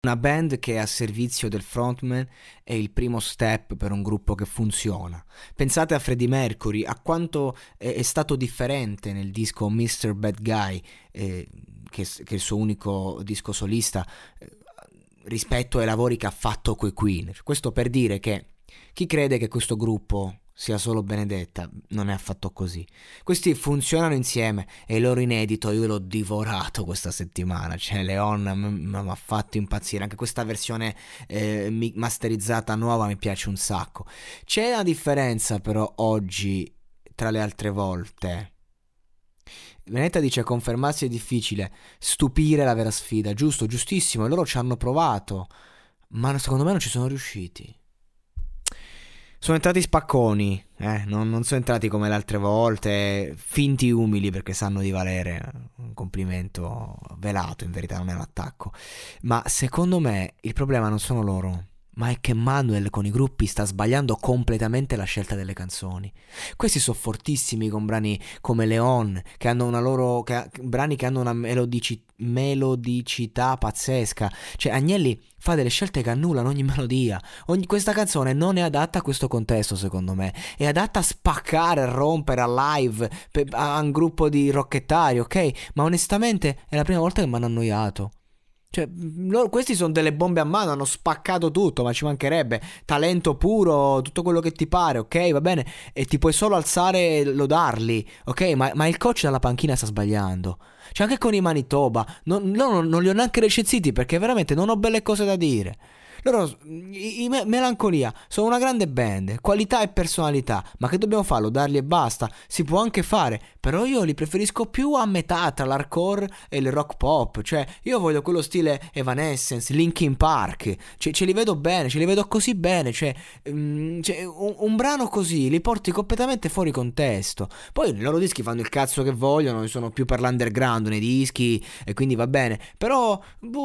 Una band che è a servizio del frontman è il primo step per un gruppo che funziona. Pensate a Freddie Mercury, a quanto è stato differente nel disco Mr. Bad Guy, eh, che, che, è il suo unico disco solista, eh, rispetto ai lavori che ha fatto coi Queen. Questo per dire che chi crede che questo gruppo sia solo benedetta, non è affatto così. Questi funzionano insieme e il loro inedito io l'ho divorato questa settimana, cioè Leon mi ha fatto impazzire, anche questa versione eh, masterizzata nuova mi piace un sacco. C'è una differenza però oggi tra le altre volte. Veneta dice confermarsi è difficile, stupire la vera sfida, giusto, giustissimo, e loro ci hanno provato, ma secondo me non ci sono riusciti. Sono entrati spacconi, eh? non, non, sono entrati come le altre volte, finti umili perché sanno di valere. Un complimento velato, in verità non è un attacco. Ma secondo me il problema non sono loro ma è che Manuel con i gruppi sta sbagliando completamente la scelta delle canzoni. Questi sono fortissimi con brani come Leon, che hanno una loro. Che, brani che hanno una melodici, melodicità pazzesca. Cioè, Agnelli fa delle scelte che annullano ogni melodia. Ogni, questa canzone non è adatta a questo contesto, secondo me. È adatta a spaccare, a rompere, a live, a un gruppo di rockettari, ok? Ma onestamente è la prima volta che mi hanno annoiato. Cioè, loro, questi sono delle bombe a mano, hanno spaccato tutto, ma ci mancherebbe. Talento puro, tutto quello che ti pare, ok? Va bene? E ti puoi solo alzare e lodarli, ok? Ma, ma il coach dalla panchina sta sbagliando. Cioè, anche con i Manitoba, non, non, non li ho neanche recensiti perché veramente non ho belle cose da dire. Loro, i, i Melancolia, sono una grande band, qualità e personalità, ma che dobbiamo farlo? Darli e basta? Si può anche fare, però io li preferisco più a metà tra l'hardcore e il rock pop, cioè io voglio quello stile Evanescence, Linkin Park, cioè, ce li vedo bene, ce li vedo così bene, cioè, um, cioè un, un, brano così li porti completamente fuori contesto. Poi i loro dischi fanno il cazzo che vogliono, sono più per l'underground nei dischi e quindi va bene, però,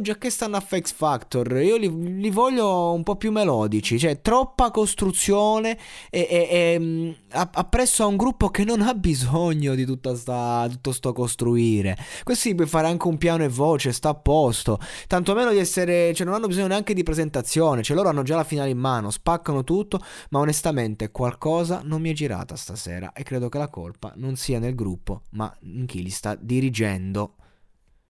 già che stanno a X Factor, io li, li voglio un po' più melodici, cioè troppa costruzione e, e, e mm, appresso a un gruppo che non ha bisogno di tutta sta, tutto sto costruire. Questi puoi fare anche un piano e voce, sta a posto. Tanto meno di essere, cioè non hanno bisogno neanche di presentazione, cioè loro hanno già la finale in mano, spaccano tutto, ma onestamente qualcosa non mi è girata stasera e credo che la colpa non sia nel gruppo, ma in chi li sta dirigendo.